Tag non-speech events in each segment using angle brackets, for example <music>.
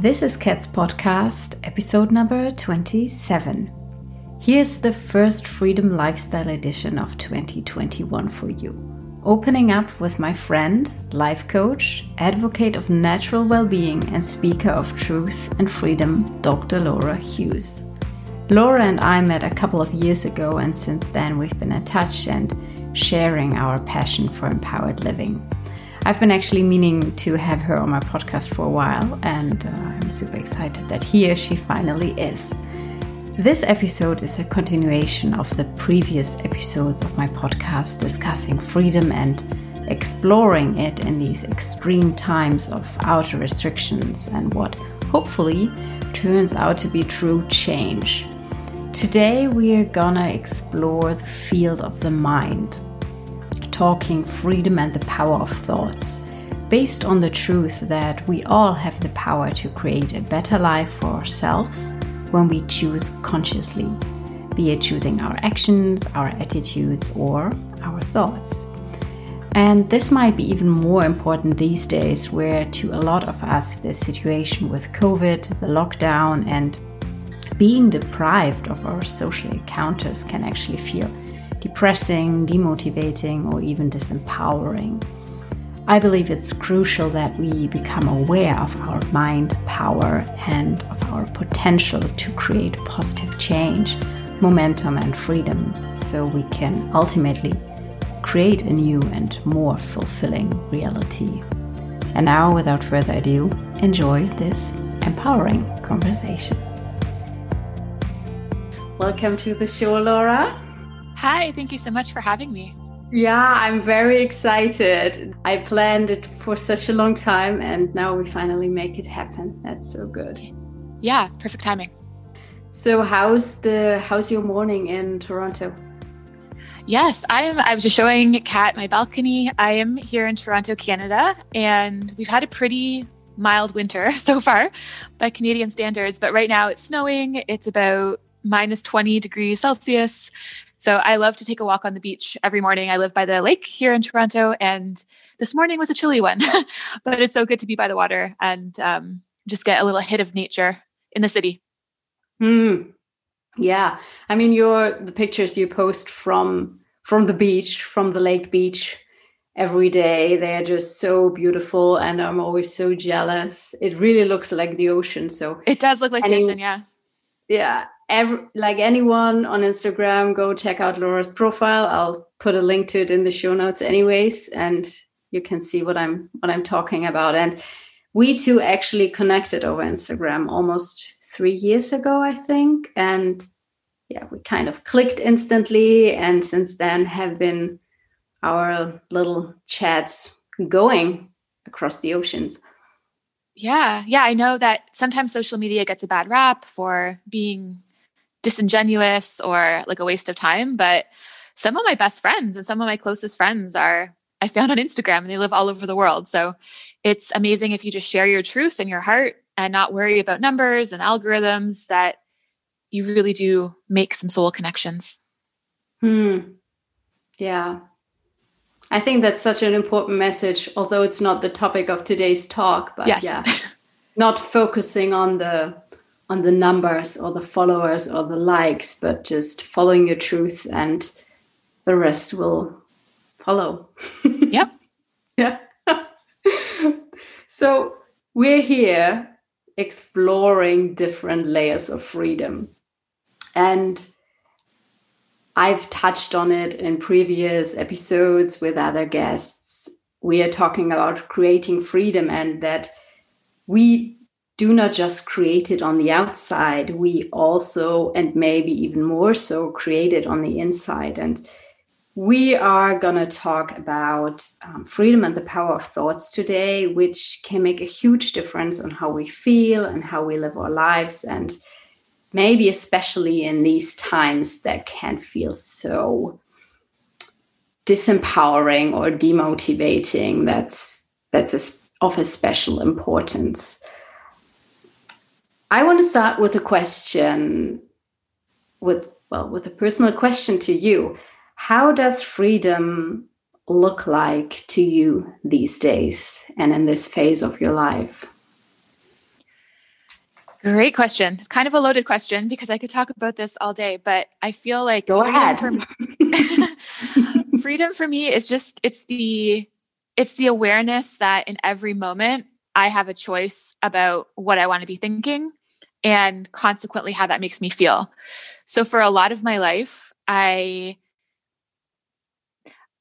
This is Kat's podcast, episode number 27. Here's the first Freedom Lifestyle edition of 2021 for you. Opening up with my friend, life coach, advocate of natural well being, and speaker of truth and freedom, Dr. Laura Hughes. Laura and I met a couple of years ago, and since then we've been in touch and sharing our passion for empowered living. I've been actually meaning to have her on my podcast for a while, and uh, I'm super excited that here she finally is. This episode is a continuation of the previous episodes of my podcast discussing freedom and exploring it in these extreme times of outer restrictions and what hopefully turns out to be true change. Today, we're gonna explore the field of the mind talking freedom and the power of thoughts, based on the truth that we all have the power to create a better life for ourselves when we choose consciously, be it choosing our actions, our attitudes, or our thoughts. And this might be even more important these days, where to a lot of us, the situation with COVID, the lockdown, and being deprived of our social encounters can actually feel depressing, demotivating, or even disempowering. I believe it's crucial that we become aware of our mind power and of our potential to create positive change, momentum, and freedom so we can ultimately create a new and more fulfilling reality. And now, without further ado, enjoy this empowering conversation. Welcome to the show, Laura. Hi, thank you so much for having me. Yeah, I'm very excited. I planned it for such a long time and now we finally make it happen. That's so good. Yeah, perfect timing. So how's the how's your morning in Toronto? Yes, I am I was just showing Kat my balcony. I am here in Toronto, Canada, and we've had a pretty mild winter <laughs> so far by Canadian standards, but right now it's snowing. It's about minus 20 degrees Celsius. So I love to take a walk on the beach every morning. I live by the lake here in Toronto, and this morning was a chilly one, <laughs> but it's so good to be by the water and um, just get a little hit of nature in the city. Mm. Yeah, I mean, your the pictures you post from from the beach, from the lake beach every day. They're just so beautiful, and I'm always so jealous. It really looks like the ocean. So it does look like the ocean, yeah. Yeah, every, like anyone on Instagram, go check out Laura's profile. I'll put a link to it in the show notes, anyways, and you can see what I'm what I'm talking about. And we two actually connected over Instagram almost three years ago, I think, and yeah, we kind of clicked instantly, and since then have been our little chats going across the oceans. Yeah, yeah, I know that sometimes social media gets a bad rap for being disingenuous or like a waste of time. But some of my best friends and some of my closest friends are I found on Instagram and they live all over the world. So it's amazing if you just share your truth and your heart and not worry about numbers and algorithms that you really do make some soul connections. Hmm. Yeah. I think that's such an important message, although it's not the topic of today's talk, but yes. yeah. <laughs> not focusing on the on the numbers or the followers or the likes, but just following your truth and the rest will follow. <laughs> yep. yeah. <laughs> so we're here exploring different layers of freedom. And I've touched on it in previous episodes with other guests. We are talking about creating freedom and that we do not just create it on the outside, we also, and maybe even more so, create it on the inside. And we are going to talk about um, freedom and the power of thoughts today, which can make a huge difference on how we feel and how we live our lives. And maybe especially in these times that can feel so disempowering or demotivating that's that's of a special importance I want to start with a question with well with a personal question to you. How does freedom look like to you these days and in this phase of your life? Great question. It's kind of a loaded question because I could talk about this all day, but I feel like Go freedom ahead. for me, <laughs> <laughs> freedom for me is just it's the it's the awareness that in every moment I have a choice about what I want to be thinking and consequently how that makes me feel. So for a lot of my life, I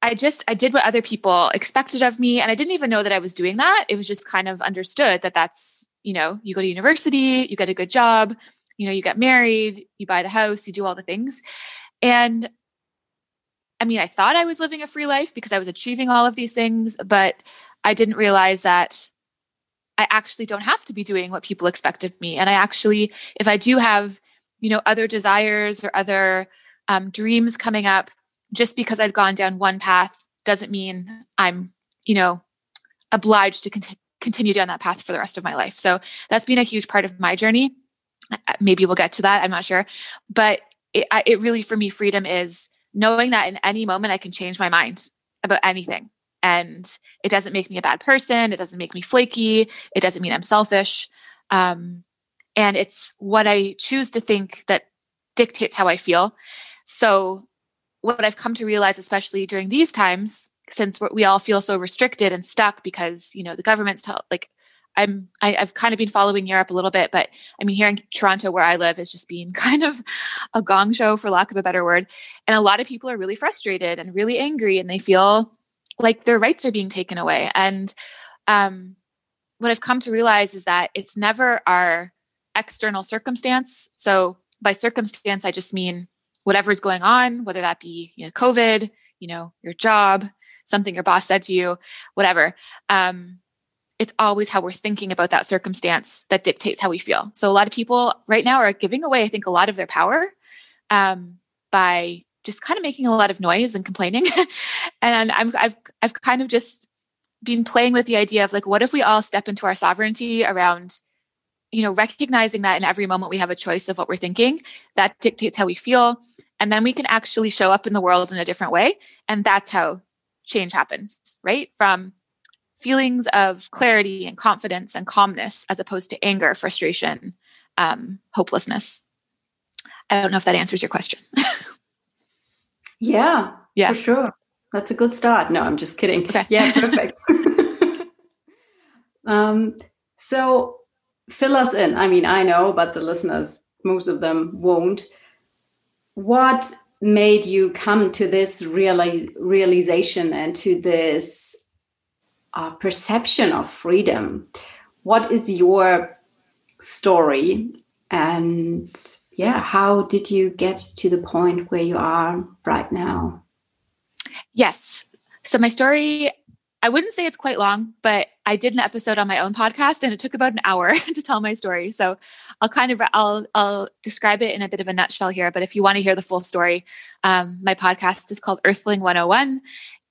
I just I did what other people expected of me and I didn't even know that I was doing that. It was just kind of understood that that's, you know, you go to university, you get a good job, you know, you get married, you buy the house, you do all the things. And I mean, I thought I was living a free life because I was achieving all of these things, but I didn't realize that I actually don't have to be doing what people expect of me. And I actually, if I do have, you know, other desires or other um, dreams coming up, just because I've gone down one path doesn't mean I'm, you know, obliged to cont- continue down that path for the rest of my life. So that's been a huge part of my journey. Maybe we'll get to that. I'm not sure, but it, it really, for me, freedom is knowing that in any moment I can change my mind about anything. And it doesn't make me a bad person. It doesn't make me flaky. It doesn't mean I'm selfish. Um, and it's what I choose to think that dictates how I feel. So what I've come to realize, especially during these times, since we all feel so restricted and stuck because you know the government's tell, like I'm I, have kind of been following Europe a little bit, but I mean here in Toronto where I live is just being <laughs> kind of a gong show for lack of a better word. And a lot of people are really frustrated and really angry and they feel like their rights are being taken away. And um, what I've come to realize is that it's never our external circumstance. So by circumstance, I just mean whatever's going on, whether that be you know COVID, you know your job, something your boss said to you, whatever. Um, it's always how we're thinking about that circumstance that dictates how we feel. So a lot of people right now are giving away, I think, a lot of their power um, by just kind of making a lot of noise and complaining. <laughs> and I'm, I've, I've kind of just been playing with the idea of like, what if we all step into our sovereignty around, you know, recognizing that in every moment we have a choice of what we're thinking that dictates how we feel. And then we can actually show up in the world in a different way. And that's how change happens, right? From feelings of clarity and confidence and calmness as opposed to anger, frustration, um, hopelessness. I don't know if that answers your question. <laughs> yeah, yeah, for sure. That's a good start. No, I'm just kidding. Okay. Yeah, <laughs> perfect. <laughs> um, so fill us in. I mean, I know, but the listeners, most of them won't. What made you come to this reali- realization and to this uh, perception of freedom? What is your story? And yeah, how did you get to the point where you are right now? Yes. So my story, I wouldn't say it's quite long, but I did an episode on my own podcast and it took about an hour <laughs> to tell my story. So I'll kind of I'll I'll describe it in a bit of a nutshell here. But if you want to hear the full story, um, my podcast is called Earthling 101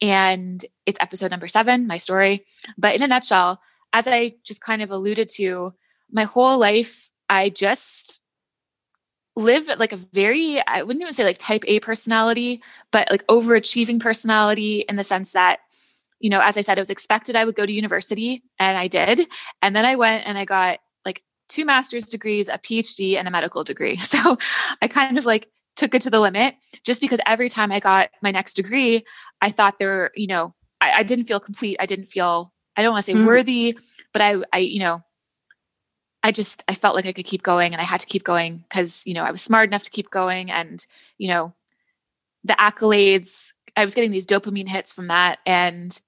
and it's episode number seven, my story. But in a nutshell, as I just kind of alluded to, my whole life, I just live like a very, I wouldn't even say like type A personality, but like overachieving personality in the sense that, you know, as I said, it was expected I would go to university and I did. And then I went and I got like two master's degrees, a PhD, and a medical degree. <laughs> So I kind of like took it to the limit just because every time I got my next degree, I thought there were, you know, I, I didn't feel complete. I didn't feel, I don't want to say mm. worthy, but I, I, you know, I just, I felt like I could keep going and I had to keep going because, you know, I was smart enough to keep going and, you know, the accolades, I was getting these dopamine hits from that. And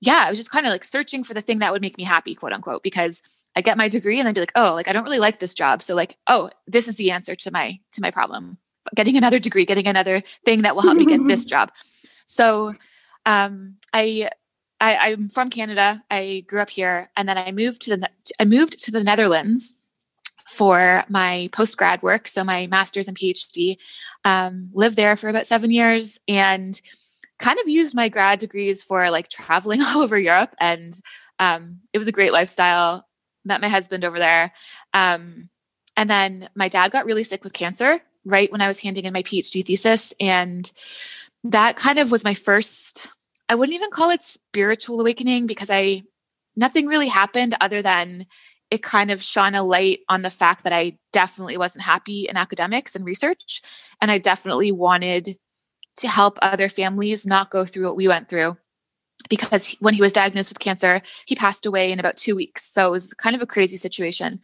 yeah, I was just kind of like searching for the thing that would make me happy, quote unquote, because I get my degree and then be like, oh, like I don't really like this job. So like, oh, this is the answer to my to my problem. Getting another degree, getting another thing that will help me get this <laughs> job. So um, I, I am from Canada. I grew up here, and then I moved to the I moved to the Netherlands for my post grad work, so my master's and PhD. Um, lived there for about seven years, and kind of used my grad degrees for like traveling <laughs> all over Europe, and um, it was a great lifestyle. Met my husband over there, um, and then my dad got really sick with cancer right when I was handing in my PhD thesis, and that kind of was my first I wouldn't even call it spiritual awakening because I nothing really happened other than it kind of shone a light on the fact that I definitely wasn't happy in academics and research. And I definitely wanted to help other families not go through what we went through. Because when he was diagnosed with cancer, he passed away in about two weeks. So it was kind of a crazy situation.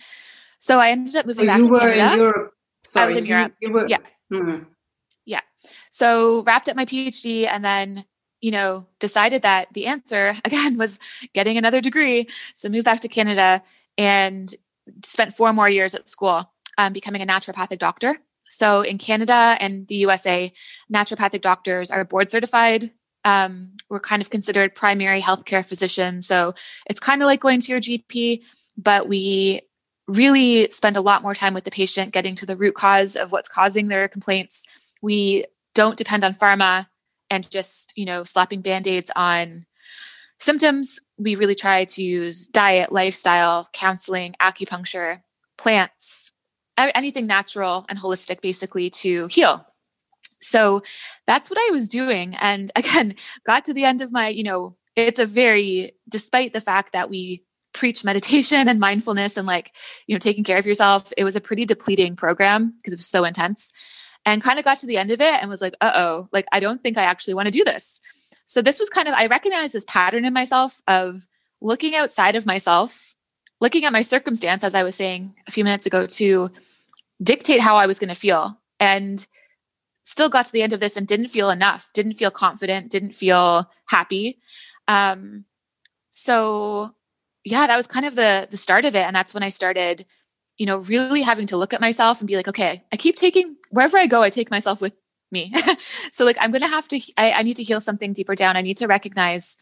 So I ended up moving back you to were Canada. In Europe. Sorry, I was in you- Europe. you were- Yeah. Mhm. So wrapped up my PhD and then, you know, decided that the answer <laughs> again was getting another degree. So moved back to Canada and spent four more years at school um, becoming a naturopathic doctor. So in Canada and the USA, naturopathic doctors are board certified. Um, we're kind of considered primary healthcare physicians. So it's kind of like going to your GP, but we really spend a lot more time with the patient, getting to the root cause of what's causing their complaints. We don't depend on pharma and just you know slapping band-aids on symptoms. We really try to use diet lifestyle counseling acupuncture plants anything natural and holistic basically to heal. So that's what i was doing. And <laughs> again got to the end of my you know it's a very despite the fact that we preach meditation and mindfulness and like you know taking care of yourself it was a pretty depleting program because it was so intense and kind of got to the end of it and was like, uh oh, like I don't think I actually want to do this. So this was kind of, I recognized this pattern in myself of looking outside of myself, looking at my circumstance, as I was saying a few minutes ago, to dictate how I was going to feel. And still got to the end of this and didn't feel enough, didn't feel confident, didn't feel happy. Um, so yeah, that was kind of the the start of it. And that's when I started you know, really having to look at myself and be like, okay, I keep taking wherever I go, I take myself with me. <laughs> so like, I'm to have to, I, I need to heal something deeper down. I need to recognize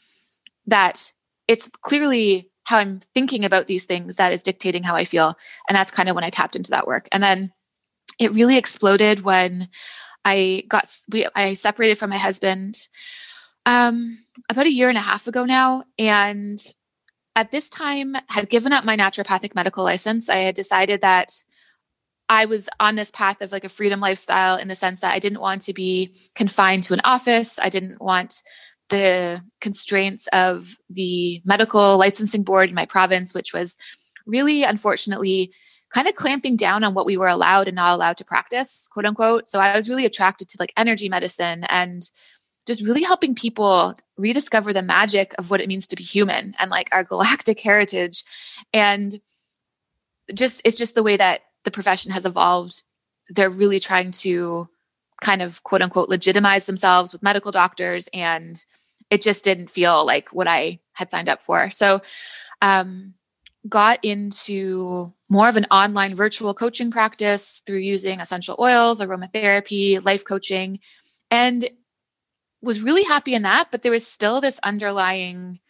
that it's clearly how I'm thinking about these things that is dictating how I feel. And that's kind of when I tapped into that work. And then it really exploded when I got, we, I separated from my husband um, about a year and a half ago now. And at this time had given up my naturopathic medical license. I had decided that i was on this path of like a freedom lifestyle in the sense that i didn't want to be confined to an office. I didn't want the constraints of the medical licensing board in my province which was really unfortunately kind of clamping down on what we were allowed and not allowed to practice quote unquote. So i was really attracted to like energy medicine and just really helping people rediscover the magic of what it means to be human and like our galactic <laughs> heritage. And just it's just the way that the profession has evolved. They're really trying to kind of quote unquote legitimize themselves with medical doctors and it just didn't feel like what i had signed up for. So um got into more of an online virtual coaching practice through using essential oils aromatherapy life coaching and was really happy in that, but there was still this underlying.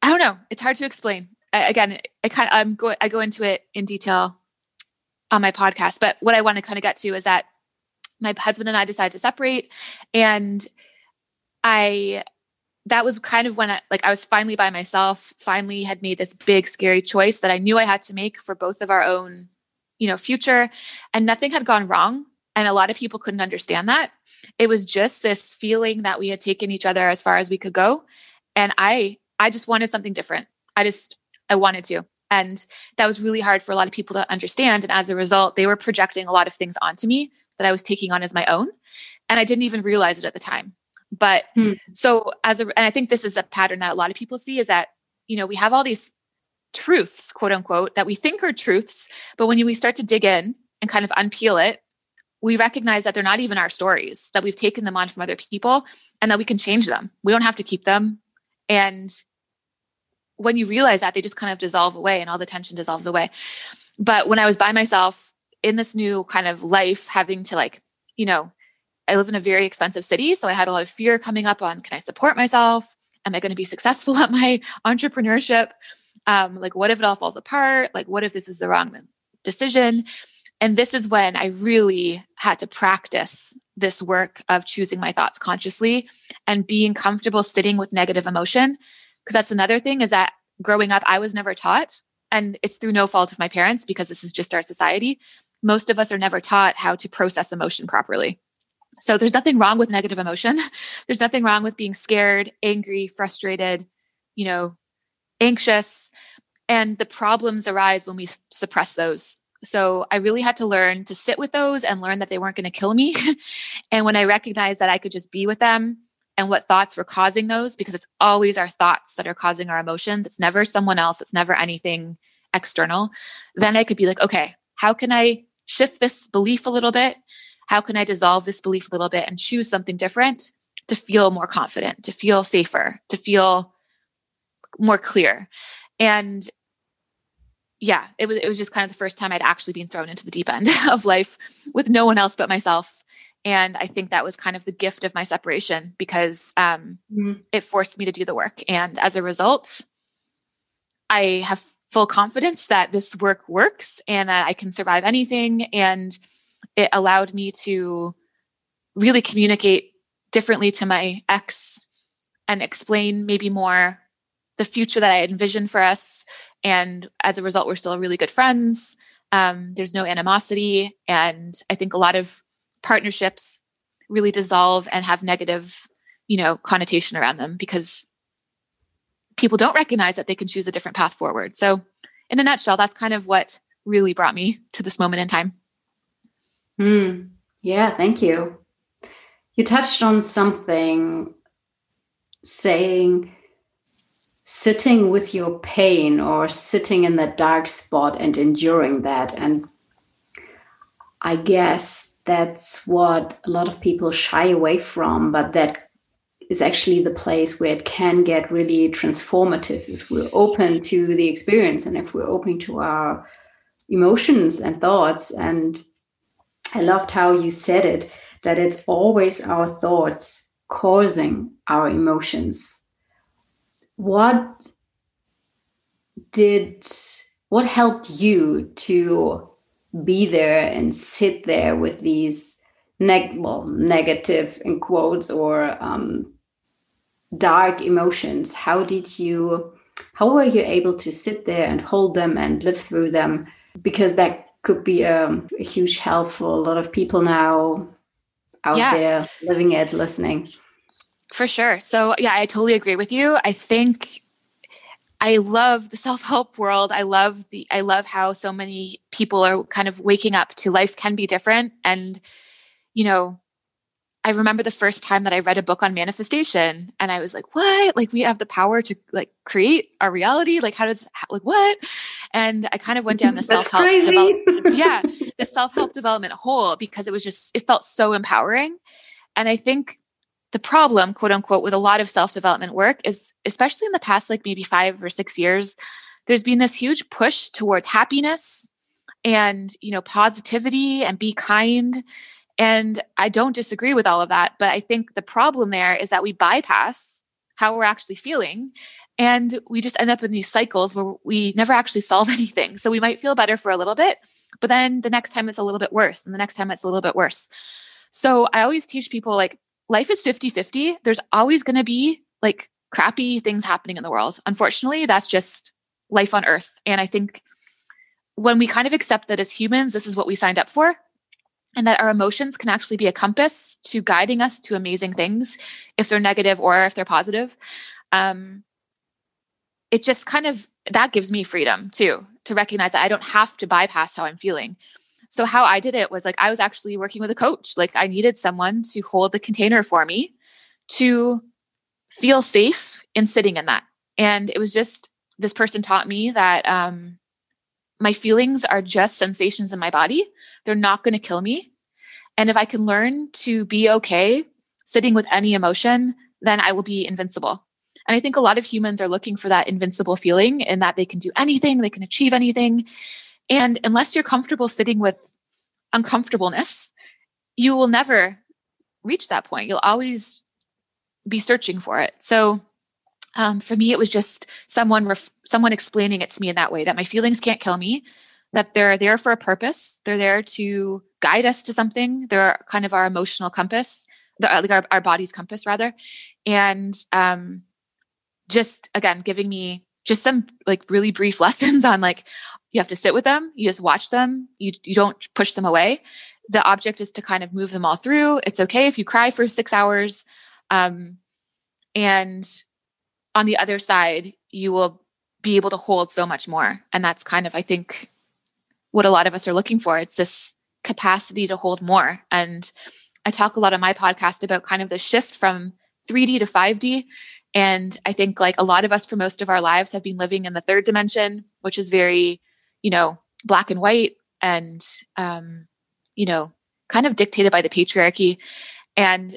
I don't know. It's hard to explain. I, again, I kind of I'm go I go into it in detail on my podcast, but what I want to kind of get to is that my husband and I decided to separate, and I that was kind of when I like I was finally by myself. Finally, had made this big scary choice that I knew I had to make for both of our own, you know, future, and nothing had gone wrong and a lot of people couldn't understand that. It was just this feeling that we had taken each other as far as we could go. And i i just wanted something different. I just i wanted to. And that was really hard for a lot of people to understand. And as a result they were projecting a lot of things onto me that i was taking on as my own. And i didn't even realize it at the time. But Hmm. so as a and i think this is a pattern that a lot of people see is that you know we have all these truths quote unquote that we think are truths. But when we start to dig in and kind of unpeel it we recognize that they're not even our stories, that we've taken them on from other people and that we can change them. We don't have to keep them. And when you realize that, they just kind of dissolve away and all the tension dissolves away. But when I was by myself in this new kind of life, having to like, you know, I live in a very expensive city. So I had a lot of fear coming up on can I support myself? Am I going to be successful <laughs> at my entrepreneurship? Um, like, what if it all falls apart? Like, what if this is the wrong decision? And this is when I really had to practice this work of choosing my thoughts consciously and being comfortable sitting with negative emotion. Because that's another thing is that growing up, I was never taught, and it's through no fault of my parents because this is just our society. Most of us are never taught how to process emotion properly. So there's nothing wrong with negative emotion. <laughs> There's nothing wrong with being scared, angry, frustrated, you know, anxious. And the problems arise when we suppress those. So I really had to learn to sit with those and learn that they weren't going to kill me. <laughs> and when I recognized that I could just be with them and what thoughts were causing those, because it's always our thoughts that are causing our emotions, it's never someone else, it's never anything external, then I could be like, okay, how can I shift this belief a little bit? How can I dissolve this belief a little bit and choose something different to feel more confident, to feel safer, to feel more clear? And yeah, it was it was just kind of the first time I'd actually been thrown into the deep end <laughs> of life with no one else but myself. And I think that was kind of the gift of my separation because um, mm-hmm. it forced me to do the work. And as a result, I have full confidence that this work works and that I can survive anything. And it allowed me to really communicate differently to my ex and explain maybe more the future that I envisioned for us. And as a result, we're still really good friends. Um, there's no animosity. And I think a lot of partnerships really dissolve and have negative, you know, connotation around them because people don't recognize that they can choose a different path forward. So, in a nutshell, that's kind of what really brought me to this moment in time. Hmm. Yeah, thank you. You touched on something saying sitting with your pain or sitting in that dark spot and enduring that. And I guess that's what a lot of people shy away from, but that is actually the place where it can get really transformative if we're open to the experience and if we're open to our emotions and thoughts. And I loved how you said it that it's always our thoughts causing our emotions. What did what helped you to be there and sit there with these neg- well, negative in quotes or um, dark emotions? How did you how were you able to sit there and hold them and live through them? Because that could be um, a huge help for a lot of people now out yeah. there living it listening for sure so yeah i totally agree with you i think i love the self-help <laughs> world i love the i love how so many people are kind of waking up to life can be different and you know I remember the first time that I read a book on manifestation and I was like, what? Like we have the power to like create our reality. Like how does like what? And I kind of went down the <laughs> self-help development, <laughs> yeah, the self-help development hole because it was just it felt so empowering. And I think the problem, quote unquote, with a lot of self-development work is especially in the past like maybe 5 or 6 years, there's been this huge push towards happiness and, you know, positivity and be kind and I don't disagree with all of that. But I think the problem there is that we bypass how we're actually feeling. And we just end up in these cycles where we never actually solve <laughs> anything. So we might feel better for a little bit, but then the next time it's a little bit worse. And the next time it's a little bit worse. So I always teach people like life is 50 50. There's always going to be like crappy things happening in the world. Unfortunately, that's just life on earth. And I think when we kind of accept that as humans, this is what we signed up for, and that our emotions can actually be a compass to guiding us to amazing things if they're negative or if they're positive um, it just kind of that gives me freedom too to recognize that i don't have to bypass how i'm feeling so how i did it was like i was actually working with a coach like i needed someone to hold the container for me to feel safe in sitting in that and it was just this person taught me that um, my feelings are just sensations in my body they're not going to kill me. And if I can learn to be okay sitting with any emotion, then I will be invincible. And I think a lot of humans are looking for that invincible feeling and that they can do anything, they can achieve anything. And unless you're comfortable sitting with uncomfortableness, you will never reach that point. You'll always be searching for it. So um, for me, it was just someone ref- someone explaining it to me in that way that my feelings can't kill me that they're there for a purpose. They're there to guide us to something. They're kind of our emotional compass, the, uh, like our, our body's compass, rather. And um, just again, giving me just some like really brief <laughs> lessons on like you have to sit with them, you just watch them, you you don't push them away. The object is to kind of move them all through. It's okay if you cry for six hours. Um, and on the other side, you will be able to hold so much more. And that's kind of, I think, what a lot of us are looking for. It's this capacity to hold more. And I talk a lot on my podcast about kind of the shift from 3D to 5D. And I think like a lot of us for most of our lives have been living in the third dimension, which is very, you know, black and white and, um, you know, kind of dictated by the patriarchy. And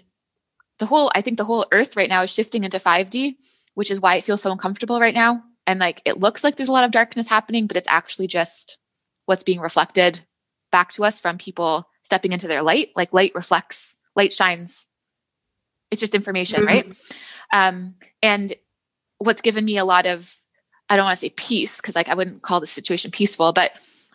the whole, I think the whole earth right now is shifting into 5D, which is why it feels so uncomfortable right now. And like it looks like there's a lot of darkness happening, but it's actually just what's being reflected back to us from people stepping into their light. Like light reflects, light shines. It's just information, mm-hmm. right? Um, and what's given me a lot of, I don't want to say peace because like I wouldn't call the situation peaceful, but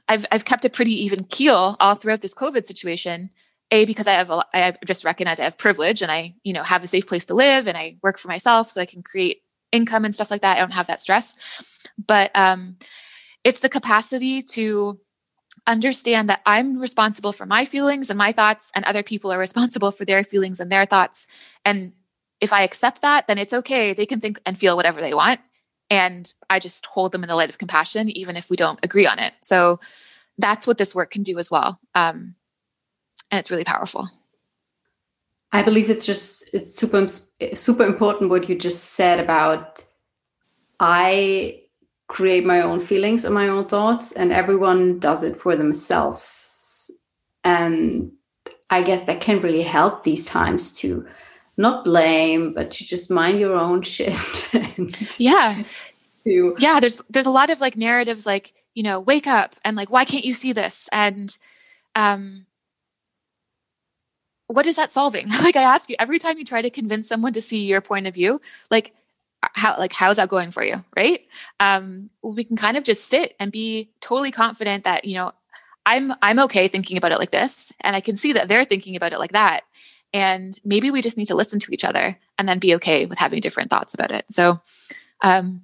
I've I've kept a pretty even keel all throughout this COVID situation. A because I have a, I just recognize I have privilege and I you know have a safe place to live and I work for myself so I can create income and stuff like that. I don't have that stress, but um, it's the capacity to understand that I'm responsible for my feelings and my thoughts, and other people are responsible for their feelings and their thoughts. And if I accept that, then it's okay. They can think and feel whatever they want. And I just hold them in the light of compassion, even if we don't agree on it. So that's what this work can do as well. Um, and it's really powerful. I believe it's just it's super super important what you just said about I create my own feelings and my own thoughts and everyone does it for themselves and i guess that can really help these times to not blame but to just mind your own shit <laughs> yeah. to, yeah there's there's a lot of like narratives like you know wake up and like why can't you see this? And um what is that solving? <laughs> Like i ask you every time you try to convince someone to see your point of view like how like how's that going for you right? Um we can kind of just sit and be totally confident that you know i'm i'm okay thinking about it like this and i can see that they're thinking about it like that and maybe we just need to listen to each other and then be okay with having different thoughts about it so um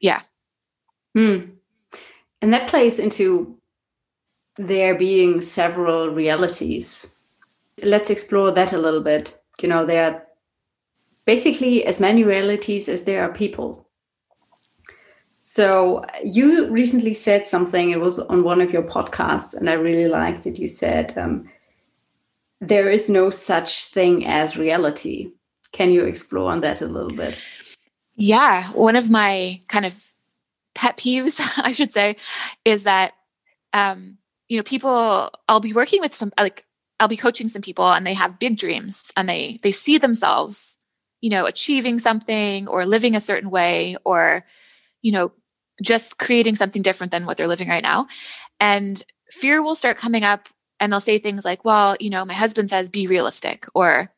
yeah hmm. and that plays into there being several realities let's explore that a little bit you know there are basically as many realities as there are people. So you recently said something, it was on one of your podcasts, and I really liked it. You said, um, there is no such thing as reality. Can you explore on that a little bit? Yeah. One of my kind of pet peeves, <laughs> I should say, is that, um, you know, people, I'll be working with some, like, I'll be coaching some people and they have big dreams and they they see themselves you know, achieving something or living a certain way or, you know, just creating something different than what they're living right now. And fear will start coming up and they'll say things like, well, you know, my husband says be realistic or,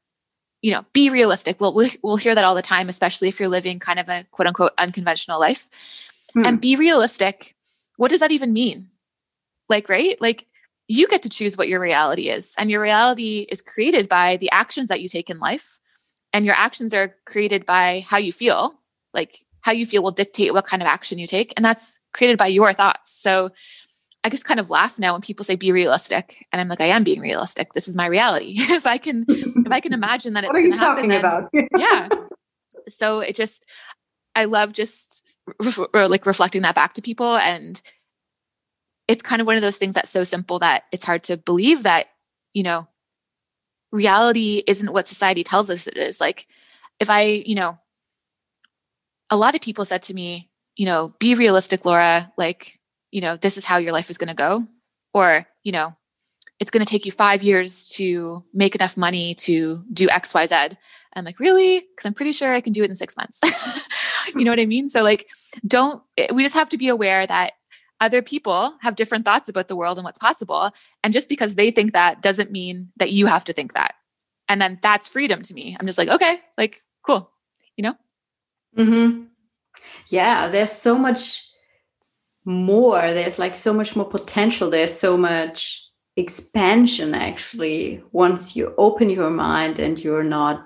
you know, be realistic. We'll, we'll hear that all the time, especially if you're living kind of a quote unquote unconventional life. Hmm. And be realistic. What does that even mean? Like, right? Like, you get to choose what your reality is. And your reality is created by the actions that you take in life and your actions are created by how you feel like how you feel will dictate what kind of action you take and that's created by your thoughts so i just kind of laugh now when people say be realistic. And i'm like i am being realistic. This is my reality. <laughs> If i can if i can <laughs> imagine that it's going to happen about? <laughs> yeah. So it just i love just re- like reflecting that back to people. And it's kind of one of those things that's so simple that it's hard to believe that you know reality isn't what society tells us it is. Like, if I, you know, a lot of people said to me, you know, be realistic, Laura. Like, you know, this is how your life is going to go. Or, you know, it's going to take you five years to make enough money to do X, Y, Z. I'm like, really? Because I'm pretty sure I can do it in six months. <laughs> you know what I mean? So, like, don't, we just have to be aware that other people have different thoughts about the world and what's possible. And just because they think that doesn't mean that you have to think that. And then that's freedom to me. I'm just like, okay, like, cool, you know? Mm-hmm. Yeah, there's so much more. There's like so much more potential. There's so much expansion actually once you open your mind and you're not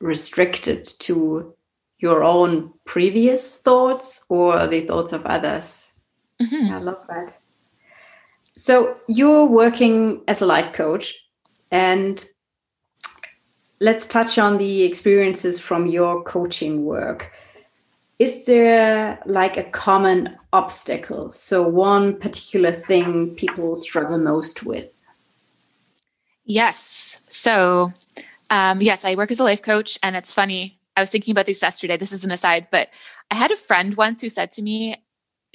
restricted to your own previous thoughts or the thoughts of others. Mm-hmm. I love that. So you're working as a life coach, and let's touch on the experiences from your coaching work. Is there like a common obstacle? So, one particular thing people struggle most with? Yes. So, um, yes, I work as a life coach, and it's funny. I was thinking about this yesterday. This is an aside, but I had a friend once who said to me,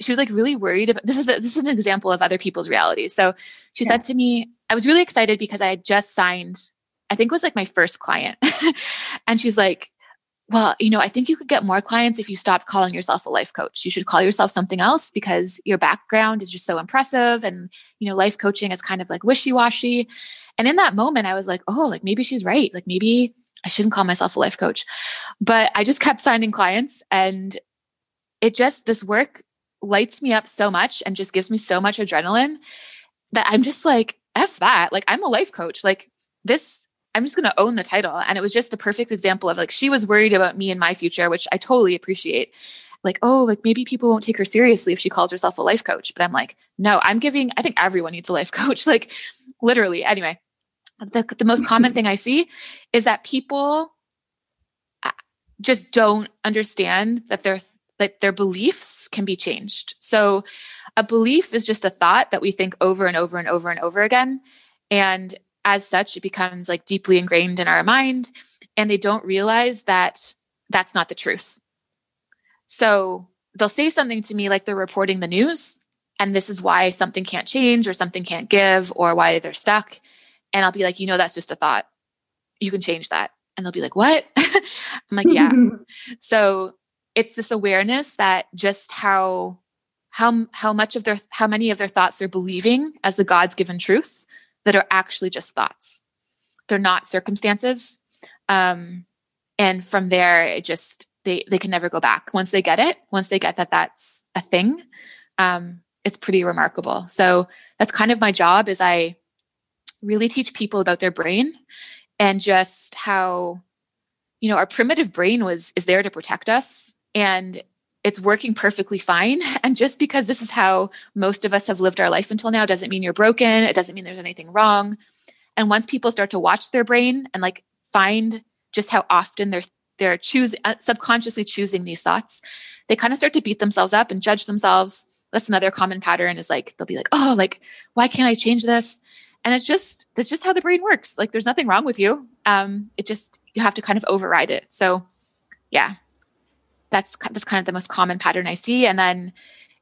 she was like really worried about this is a, this is an example of other people's realities. So she yeah. said to me, I was really excited because I had just signed, I think it was like my first client. <laughs> and she's like, well, you know, I think you could get more clients if you stopped calling yourself a life coach. You should call yourself something else because your background is just so impressive. And, you know, life coaching is kind of like wishy washy. And in that moment, I was like, oh, like maybe she's right. Like maybe I shouldn't call myself a life coach. But I just kept signing clients and it just, this work lights me up so much and just gives me so much adrenaline that I'm just like, F that. Like I'm a life coach. Like this I'm just going to own the title. And it was just a perfect example of like, she was worried about me and my future, which I totally appreciate. Like, oh, like maybe people won't take her seriously if she calls herself a life coach. But I'm like, no, I'm giving, I think everyone needs a life <laughs> coach. Like, literally. Anyway, the, the most common thing I see is that people uh, just don't understand that their that their beliefs can be changed. So a belief is just a thought that we think over and over and over and over again. And as such, it becomes like deeply ingrained in our mind. And they don't realize that that's not the truth. So they'll say something to me like they're reporting the news, and this is why something can't change or something can't give or why they're stuck. And I'll be like, you know, that's just a thought. You can change that. And they'll be like, what? <laughs> I'm like, yeah. <laughs> so it's this awareness that just how how how much of their how many of their thoughts they're believing as the God's given truth that are actually just thoughts. They're not circumstances. Um, and from there, it just they they can never go back. Once they get it, once they get that that's a thing, um, it's pretty remarkable. So that's kind of my job. Is I really teach people about their brain and just how you know our primitive brain was is there to protect us and it's working perfectly fine. <laughs> And just because this is how most of us have lived our life until now doesn't mean you're broken. It doesn't mean there's anything wrong. And once people start to watch their brain and like find just how often they're they're choosing uh, subconsciously choosing these thoughts, they kind of start to beat themselves up and judge themselves. That's another common pattern is like they'll be like, "Oh, like why can't I change this?" And it's just that's just how the brain works. Like there's nothing wrong with you. Um, it just you have to kind of override it. So, yeah, that's that's kind of the most common pattern I see. And then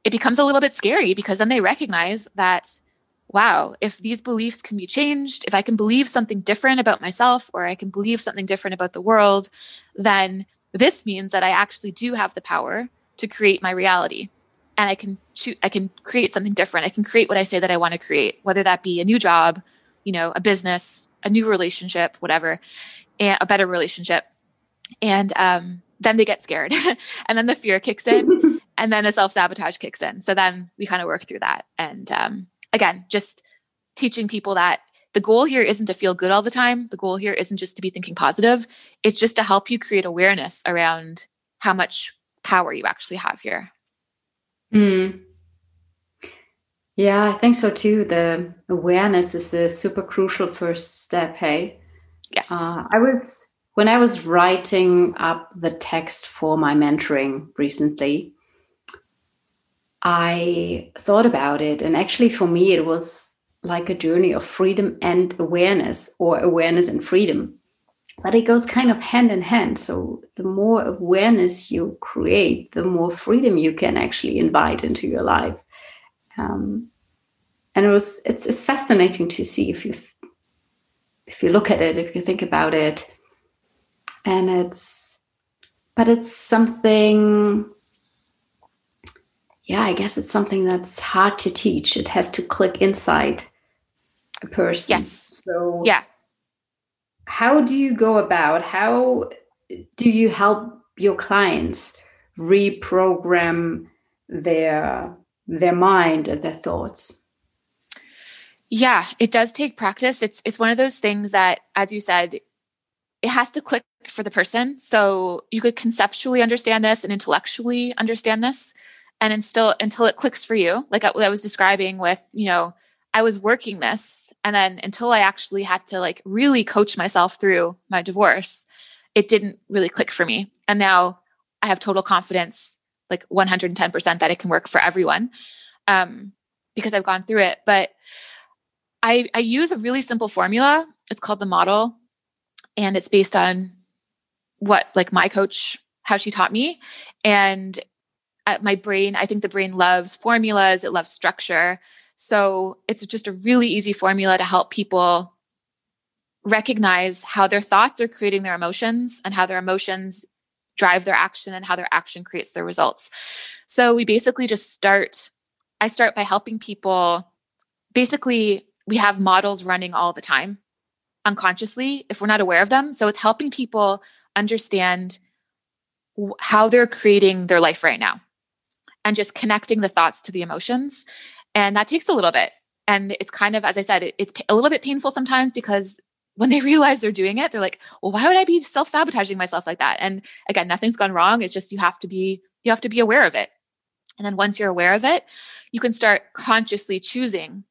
it becomes a little bit scary because then they recognize that, wow, if these beliefs can be changed, if I can believe something different about myself or I can believe something different about the world, then this means that I actually do have the power to create my reality. And I can choose, I can create something different. I can create what I say that I want to create, whether that be a new job, you know, a business, a new relationship, whatever, a better relationship. And um, then they get scared <laughs> and then the fear kicks in <laughs> and then the self-sabotage kicks in. So then we kind of work through that. And um, again just teaching people that the goal here isn't to feel good all the time. The goal here isn't just to be thinking positive. It's just to help you create awareness around how much power you actually have here. Mm. yeah i think so too. The awareness is the super crucial first step hey? Yes. Uh, i was when I was writing up the text for my mentoring recently, I thought about it. And actually, for me, it was like a journey of freedom and awareness, or awareness and freedom. But it goes kind of hand in hand. So, the more awareness you create, the more freedom you can actually invite into your life. Um, and it was it's, it's fascinating to see if you if you look at it, if you think about it, and it's but it's something yeah i guess it's something that's hard to teach. It has to click inside a person. Yes. So yeah. how do you go about how do you help your clients reprogram their their mind and their thoughts? Yeah it does take practice. It's it's one of those things that as you said it has to click for the person. So you could conceptually understand this and intellectually understand this. And until until it clicks for you, like I, I was describing with, you know, I was working this and then until I actually had to like really coach myself through my divorce, it didn't really click for me. And now I have total confidence, like 110% that it can work for everyone um, because I've gone through it. But I, I use a really simple formula. It's called the model, and it's based on what like my coach how she taught me and uh, my brain i think the brain loves formulas it loves structure so it's just a really easy formula to help people recognize how their thoughts are creating their emotions and how their emotions drive their action and how their action creates their results. So we basically just start, I start by helping people. Basically, we have models running all the time unconsciously if we're not aware of them. So it's helping people understand how they're creating their life right now and just connecting the thoughts to the emotions. And that takes a little bit. And it's kind of, as I said, it's a little bit painful sometimes because when they <laughs> realize they're doing it, they're like, well, why would I be self-sabotaging myself like that? And again, nothing's gone wrong. It's just you have to be, you have to be aware of it. And then once you're aware of it, you can start consciously choosing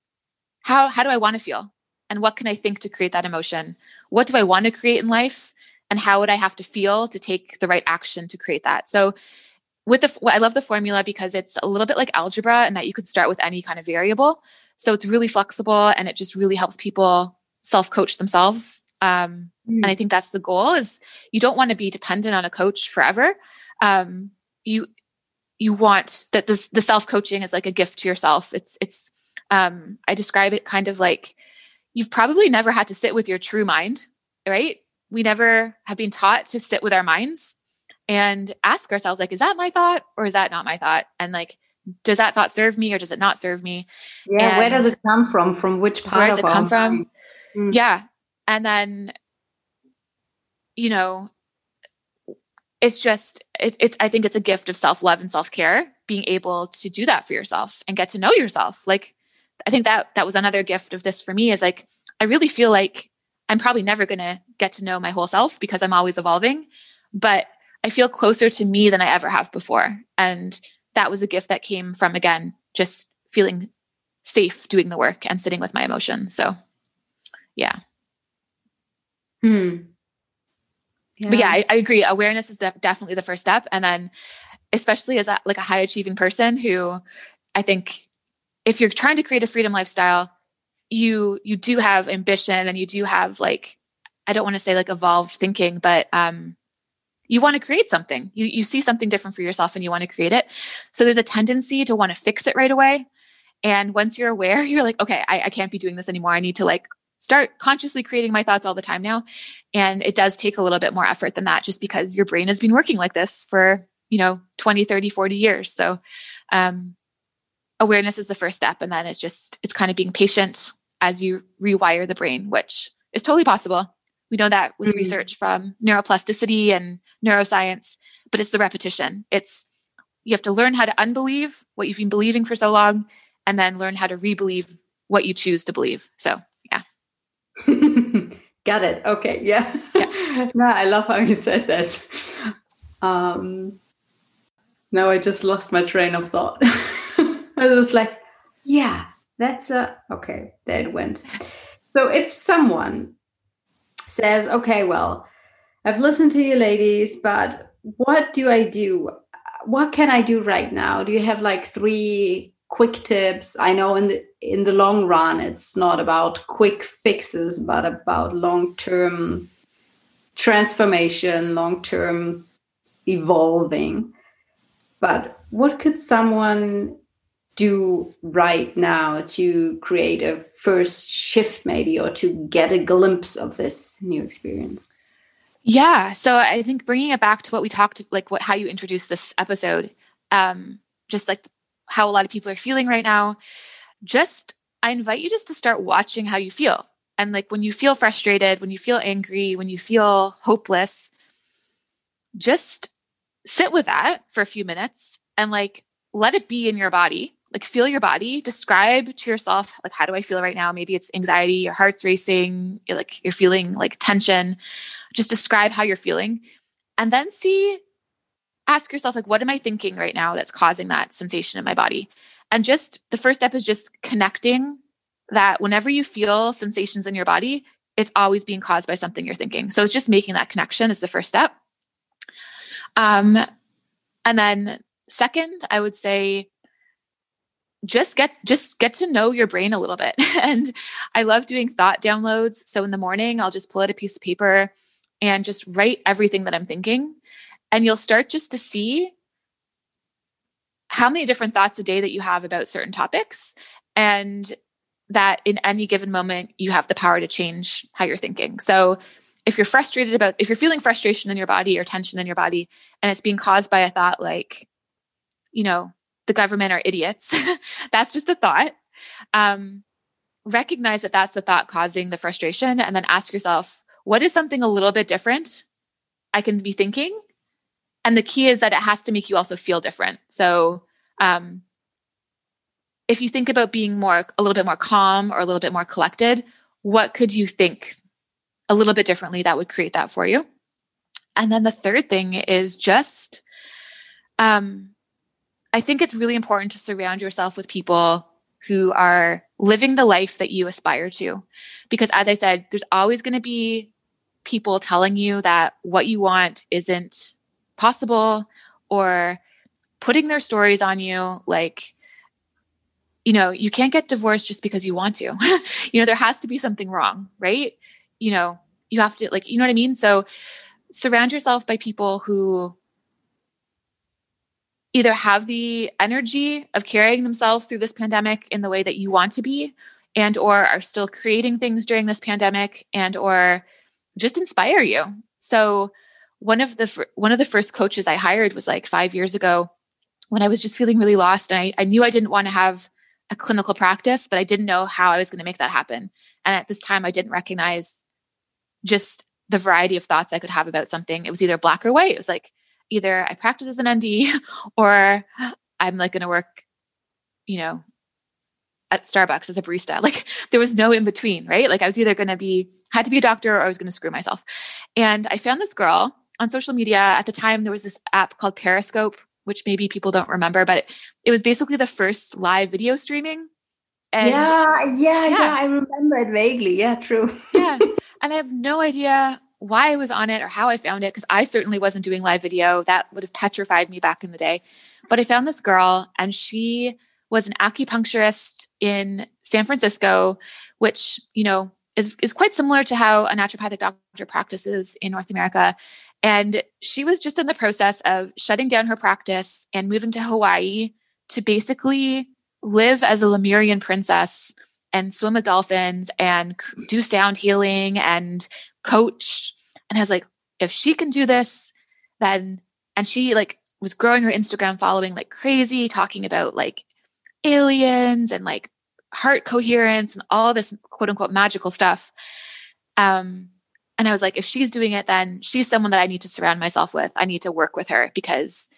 how, how do I want to feel? And what can I think to create that emotion? What do I want to create in life? And how would I have to feel to take the right action to create that? So with the I love the formula because it's a little bit like algebra and that you could start with any kind of variable. So it's really flexible and it just really helps people self coach themselves. Um, mm. And I think that's the goal is you don't want to be dependent on a coach forever. Um, you, you want that this, the self coaching is like a gift to yourself. It's, it's, um, I describe it kind of like you've probably never had to sit with your true mind, right? We never have been taught to sit with our minds and ask ourselves, like, is that my thought or is that not my thought? And like, does that thought serve me or does it not serve me? Yeah, and where does it come from? From which part? Where does it come from? Mm. Yeah. And then, you know, it's just, it, it's, I think it's a gift of self love and self care, being able to do that for yourself and get to know yourself. Like, I think that that was another gift of this for me is like, I really feel like I'm probably never going to get to know my whole self because I'm always evolving, but I feel closer to me than I ever have before. And that was a gift that came from, again, just feeling safe doing the work and sitting with my emotions. So yeah. Hmm. Yeah. But yeah, I, I agree. Awareness is de- definitely the first step, and then, especially as a, like a high achieving person who, I think, if you're trying to create a freedom lifestyle, you you do have ambition and you do have like, I don't want to say like evolved thinking, but um, you want to create something. You you see something different for yourself and you want to create it. So there's a tendency to want to fix it right away. And once you're aware, <laughs> you're like, okay, I, I can't be doing this anymore. I need to like start consciously creating my thoughts all the time now. And it does take a little bit more effort than that just because your brain has been working like this for, you know, 20, 30, 40 years. So um, awareness is the first step. And then it's just, it's kind of being patient as you rewire the brain, which is totally possible. We know that with mm-hmm. research from neuroplasticity and neuroscience, but it's the repetition. It's you have to learn how to unbelieve what you've been believing for so long and then learn how to rebelieve what you choose to believe. So yeah. <laughs> Got it. Okay. Yeah. yeah. <laughs> no, I love how you said that. Um, now I just lost my train of thought. <laughs> I was like, yeah, that's a okay. There it went. So if someone says, okay, well, I've listened to you ladies, but what do I do? What can I do right now? Do you have like three quick tips i know in the in the long run it's not about quick fixes but about long term transformation long term evolving but what could someone do right now to create a first shift maybe or to get a glimpse of this new experience yeah so i think bringing it back to what we talked like what how you introduced this episode um just like how a lot of people are feeling right now, just I invite you just to start watching how you feel. And like when you feel frustrated, when you feel angry, when you feel hopeless, just sit with that for a few minutes and like let it be in your body. Like feel your body, describe to yourself like how do I feel right now? Maybe it's anxiety, your heart's racing, you're like you're feeling like tension. Just describe how you're feeling and then see ask yourself like what am i thinking right now that's causing that sensation in my body and just the first step is just connecting that whenever you feel sensations in your body it's always being caused by something you're thinking so it's just making that connection is the first step um, And then second, I would say just get just get to know your brain a little bit. <laughs> and I love doing thought downloads. So in the morning, I'll just pull out a piece of paper and just write everything that I'm thinking. And you'll start just to see how many different thoughts a day that you have about certain topics and that in any given moment you have the power to change how you're thinking. So if you're frustrated about if you're feeling frustration in your body or tension in your body and it's being caused by a thought like you know the government are idiots. <laughs> That's just a thought. Um, recognize that that's the thought causing the frustration and then ask yourself what is something a little bit different i can be thinking? And the key is that it has to make you also feel different. So um, if you think about being more a little bit more calm or a little bit more collected what could you think a little bit differently that would create that for you. And then the third thing is just, um, I think it's really important to surround yourself with people who are living the life that you aspire to. Because as I said, there's always going to be people telling you that what you want isn't possible or putting their stories on you like you know you can't get divorced just because you want to <laughs> you know there has to be something wrong right you know, you have to like, you know what I mean? So surround yourself by people who either have the energy of carrying themselves through this pandemic in the way that you want to be and or are still creating things during this pandemic and or just inspire you. So one of the one of the first coaches I hired was like 5 years ago when I was just feeling really lost and I, I knew I didn't want to have a clinical practice, but I didn't know how I was going to make that happen. And at this time I didn't recognize just the variety of thoughts I could have about something. It was either black or white. It was like either I practice as an ND <laughs> or I'm like going to work, you know, at Starbucks as a barista. <laughs> Like there was no in between, right? Like I was either going to be, had to be a doctor or I was going to screw myself. And I found this girl on social media. At the time, there was this app called Periscope, which maybe people don't remember, but it, it was basically the first live video streaming. And yeah, yeah, yeah, yeah, I remember it vaguely. Yeah, true. yeah. <laughs> And I have no idea why I was on it or how I found it because I certainly wasn't doing live video. That would have petrified me back in the day. But I found this girl and she was an acupuncturist in San Francisco, which, you know, is, is quite similar to how a naturopathic doctor practices in North America. And she was just in the process of shutting down her practice and moving to Hawaii to basically live as a Lemurian princess and swim with dolphins and do sound healing and coach and I was like if she can do this then and she like was growing her Instagram following like crazy talking about like aliens and like heart coherence and all this quote unquote magical stuff um and I was like if she's doing it then she's someone that I need to surround myself with I need to work with her because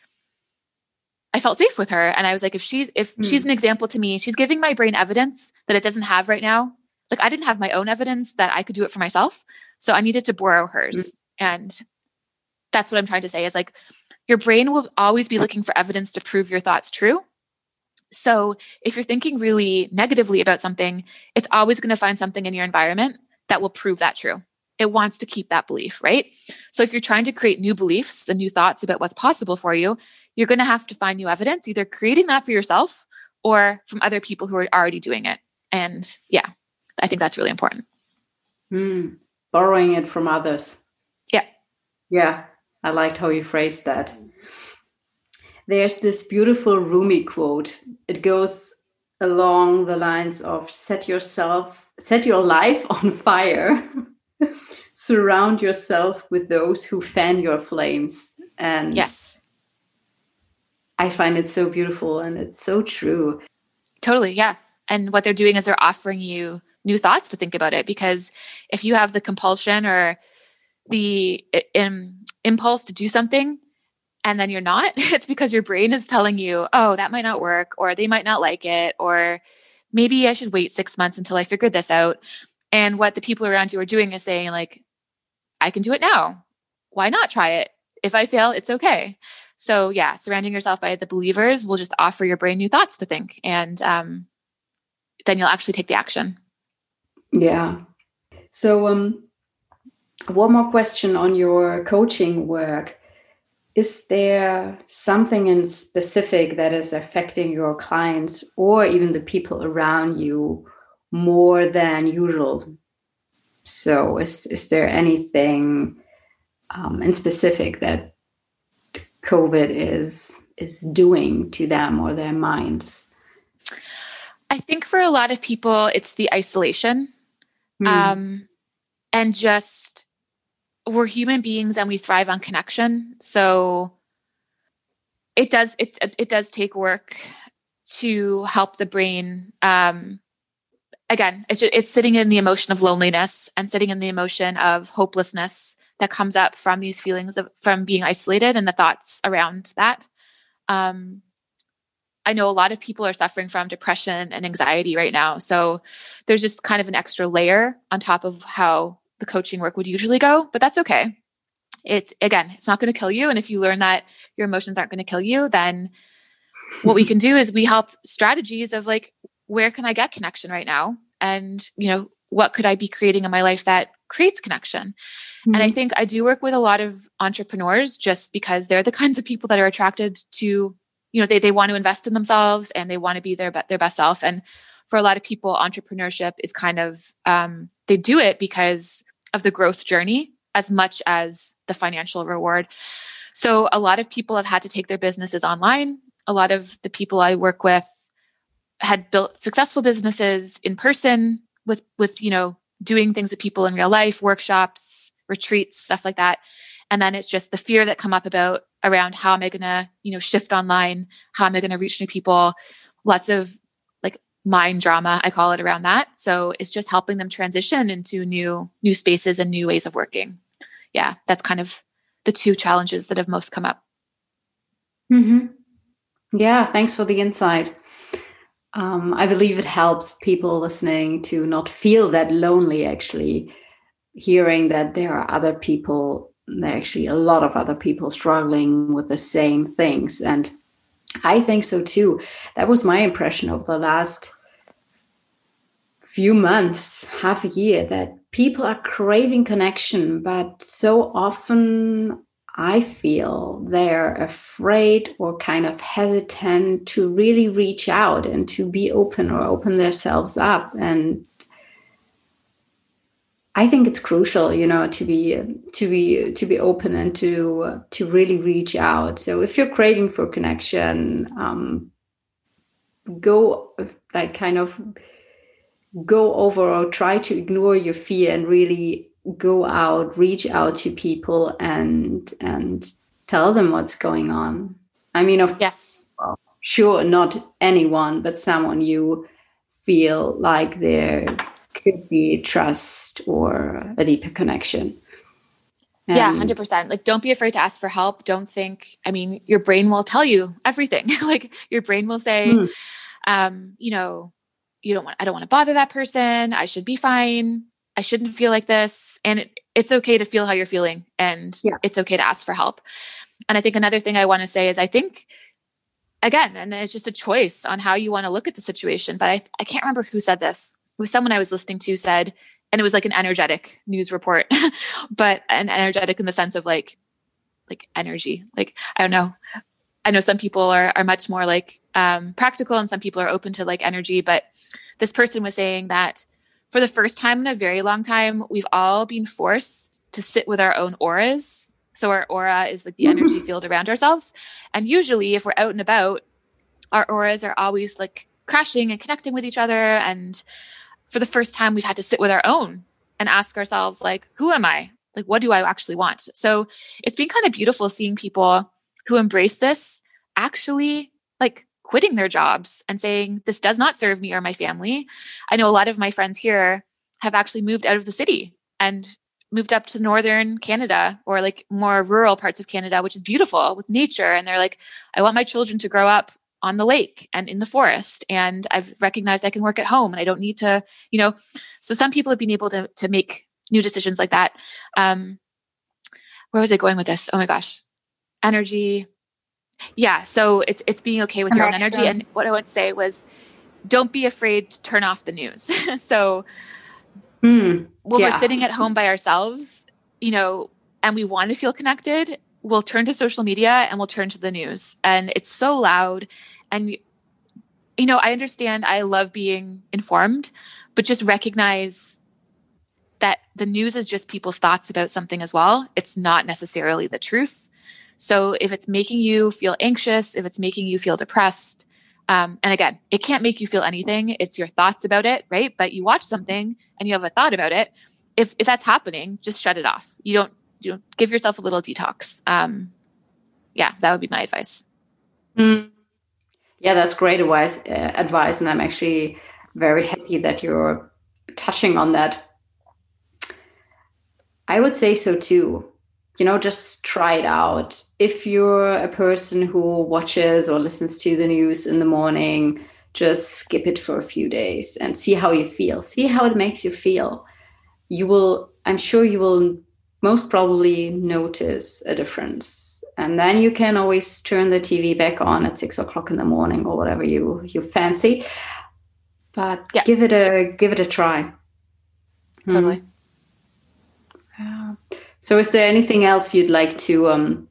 I felt safe with her. And I was like, if she's if mm. she's an example to me, she's giving my brain evidence that it doesn't have right now. Like I didn't have my own evidence that I could do it for myself. So I needed to borrow hers. Mm. And that's what I'm trying to say is like your brain will always be looking for evidence to prove your thoughts true. So if you're thinking really negatively about something, it's always going to find something in your environment that will prove that true. It wants to keep that belief, right? So if you're trying to create new beliefs and new thoughts about what's possible for you, you're going to have to find new evidence, either creating that for yourself or from other people who are already doing it. And yeah, I think that's really important. Mm, borrowing it from others. Yeah. Yeah. I liked how you phrased that. There's this beautiful Rumi quote. It goes along the lines of set yourself, set your life on fire. <laughs> Surround yourself with those who fan your flames. And yes I find it so beautiful and it's so true. Totally. Yeah. And what they're doing is they're offering you new thoughts to think about it because if you have the compulsion or the impulse to do something and then you're not, <laughs> it's because your brain is telling you, oh, that might not work, or they might not like it, or maybe I should wait six months until I figure this out. And what the people around you are doing is saying, like, I can do it now. Why not try it? If I fail, it's okay. So yeah, surrounding yourself by the believers will just offer your brain new thoughts to think, and um, then you'll actually take the action. Yeah. So um, one more question on your coaching work. is there something in specific that is affecting your clients or even the people around you more than usual so is is there anything um, in specific that covid is is doing to them or their minds i think for a lot of people it's the isolation mm. um, and just we're human beings and we thrive on connection. So it does it it does take work to help the brain um again it's just, it's sitting in the emotion of loneliness and sitting in the emotion of hopelessness that comes up from these feelings of from being isolated and the thoughts around that um I know a lot of people are suffering from depression and anxiety right now. So there's just kind of an extra layer on top of how the coaching work would usually go, but that's okay. It's again, it's not going to kill you. And if you learn that your emotions aren't going to kill you, then what we can do is we help strategies of like, where can I get connection right now? And, you know, what could I be creating in my life that creates connection? Mm-hmm. And I mm-hmm. think I do work with a lot of entrepreneurs just because they're the <laughs> kinds of people that are attracted to, you know, they, they want to invest in themselves and they want to be their, their best self. And for a lot of people, entrepreneurship is kind of, um, they do it because of the growth journey as much as the financial reward. So a lot of people have had to take their businesses online. A lot of the people I work with had built successful businesses in person with with you know doing things with people in real life, workshops, retreats, stuff like that. And then it's just the fear that come up about around how am I going to, you know, shift online? How am I going to reach new people? Lots of like mind drama i call it around that so it's just helping them transition into new new spaces and new ways of working yeah that's kind of the two challenges that have most come up mm-hmm. yeah thanks for the insight um, i believe it helps people listening to not feel that lonely actually hearing that there are other people there are actually a lot of other people struggling with the same things and I think so too. That was my impression of the last few months, half a year, that people are craving connection, but so often I feel they're afraid or kind of hesitant to really reach out and to be open or open themselves up. And I think it's crucial, you know, to be to be to be open and to to really reach out. So if you're craving for connection, um, go like kind of go over or try to ignore your fear and really go out, reach out to people and and tell them what's going on. I mean, of yes, well, sure, not anyone, but someone you feel like there could be trust or a deeper connection. And yeah, 100%. Like, don't be afraid to ask for help. Don't think, I mean, your brain will tell you everything. <laughs> like, your brain will say, mm. um, you know, you don't want, I don't want to bother that person. I should be fine. I shouldn't feel like this. And it, it's okay to feel how you're feeling and yeah. it's okay to ask for help. And I think another thing I want to say is I think, again, and it's just a choice on how you want to look at the situation. But I, I can't remember who said this was someone I was listening to said, and it was like an energetic news report, <laughs> but an energetic in the sense of like, like energy. Like, I don't know. I know some people are, are much more like um, practical and some people are open to like energy, but this person was saying that for the first time in a very long time, we've all been forced to sit with our own auras. So our aura is like the energy <laughs> field around ourselves. And usually if we're out and about, our auras are always like crashing and connecting with each other and for the first time we've had to sit with our own and ask ourselves like who am i? Like what do i actually want? So it's been kind of beautiful seeing people who embrace this actually like quitting their jobs and saying this does not serve me or my family. I know a lot of my friends here have actually moved out of the city and moved up to northern canada or like more rural parts of canada which is beautiful with nature. And they're like i want my children to grow up on the lake and in the forest and i've recognized i can work at home and i don't need to you know so some people have been able to to make new decisions like that. Um where was i going with this? Oh my gosh. Energy. Yeah so it's it's being okay with your own energy. And what i would say was don't be afraid to turn off the news. <laughs> So mm, when yeah. we're sitting at home by ourselves you know and we want to feel connected will turn to social media and will turn to the news. And it's so loud. And, you know, I understand I love being informed, but just recognize that the news is just people's thoughts about something as well. It's not necessarily the truth. So if it's making you feel anxious, if it's making you feel depressed, um, and again, it can't make you feel anything. It's your thoughts about it, right? But you watch something and you have a thought about it. If if that's happening, just shut it off. You don't you know, give yourself a little detox. Um, yeah, that would be my advice. Mm. Yeah, that's great advice. Uh, advice, and I'm actually very happy that you're touching on that. I would say so too. You know, just try it out. If you're a person who watches or listens to the news in the morning, just skip it for a few days and see how you feel. See how it makes you feel. You will, I'm sure you will most probably notice a difference. And then you can always turn the TV back on at six o'clock in the morning or whatever you you fancy. But yeah. give it a give it a try. Totally. Hmm. Yeah. So, is there anything else you'd like to um,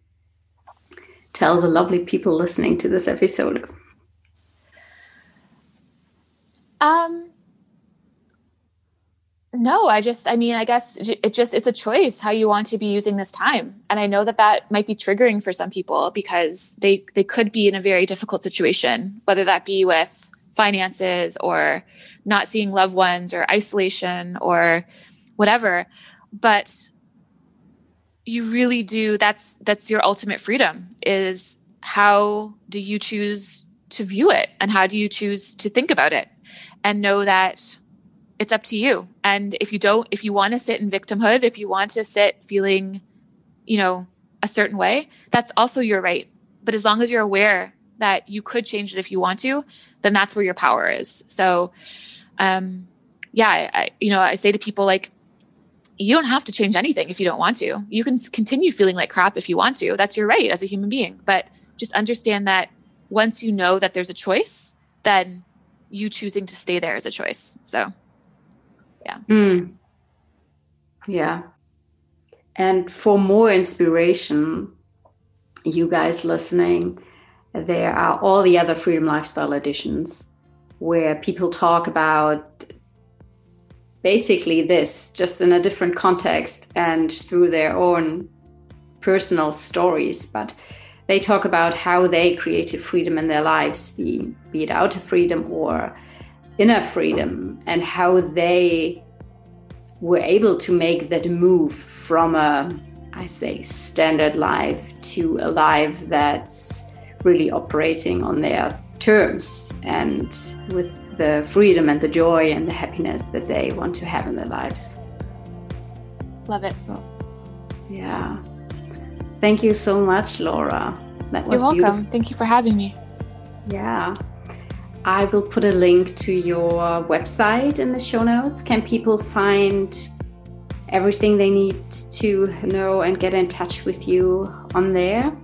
tell the lovely people listening to this episode? Um, no, I just, I mean, I guess it just, it's a choice how you want to be using this time. And I know that that might be triggering for some people because they, they could be in a very difficult situation, whether that be with finances or not seeing loved ones or isolation or whatever. But you really do, that's, that's your ultimate freedom is how do you choose to view it and how do you choose to think about it and know that it's up to you. And if you don't, if you want to sit in victimhood, if you want to sit feeling, you know, a certain way, that's also your right. But as long as you're aware that you could change it if you want to, then that's where your power is. So, um, yeah, I, I, you know, I say to people like, you don't have to change anything if you don't want to. You can continue feeling like crap if you want to. That's your right as a human being. But just understand that once you know that there's a choice, then you choosing to stay there is a choice. So yeah. Mm. yeah. And for more inspiration you guys listening there are all the other freedom lifestyle editions where people talk about basically this just in a different context and through their own personal stories. But they talk about how they created freedom in their lives be, be it outer freedom or inner freedom and how they were able to make that move from a i say standard life to a life that's really operating on their terms and with the freedom and the joy and the happiness that they want to have in their lives. Love it. So yeah. Thank you so much laura. That was you're welcome. beautiful. thank you for having me. Yeah I will put a link to your website in the show notes. Can people find everything they need to know and get in touch with you on there?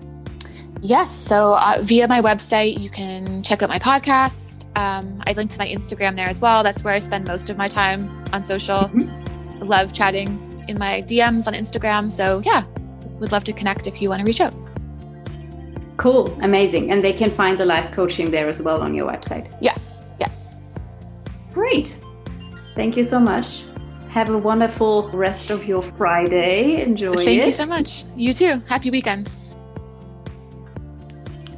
Yes. So uh, via my website, you can check out my podcast. Um, I link to my Instagram there as well. That's where I spend most of my time on social. Mm-hmm. Love chatting in my DMs on Instagram. So yeah, would love to connect if you want to reach out. Cool, amazing. And they can find the life coaching there as well on your website. Yes, yes. Great. Thank you so much. Have a wonderful rest of your Friday. Enjoy Thank it. you so much. You too. Happy weekend.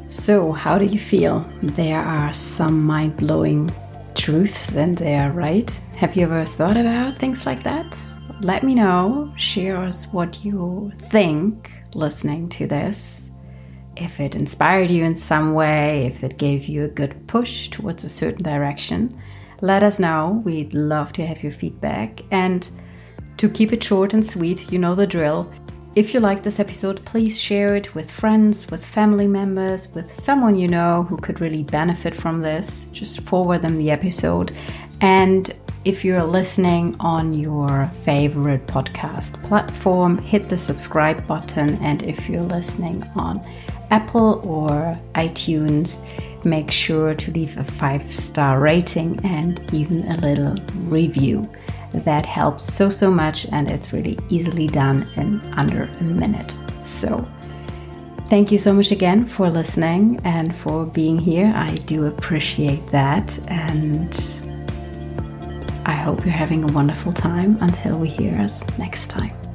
So, how do you feel? There are some mind blowing truths in there, right? Have you ever thought about things like that? Let me know. Share us what you think listening to this if it inspired you in some way, if it gave you a good push towards a certain direction, let us know. We'd love to have your feedback. And to keep it short and sweet, you know the drill. If you like this episode, please share it with friends, with family members, with someone you know who could really benefit from this. Just forward them the episode. And if you're listening on your favorite podcast platform, hit the subscribe button. And if you're listening on Apple or iTunes, make sure to leave a five star rating and even a little review. That helps so, so much, and it's really easily done in under a minute. So, Thank you so much again for listening and for being here. I do appreciate that. And I hope you're having a wonderful time until we hear us next time.